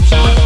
Bye.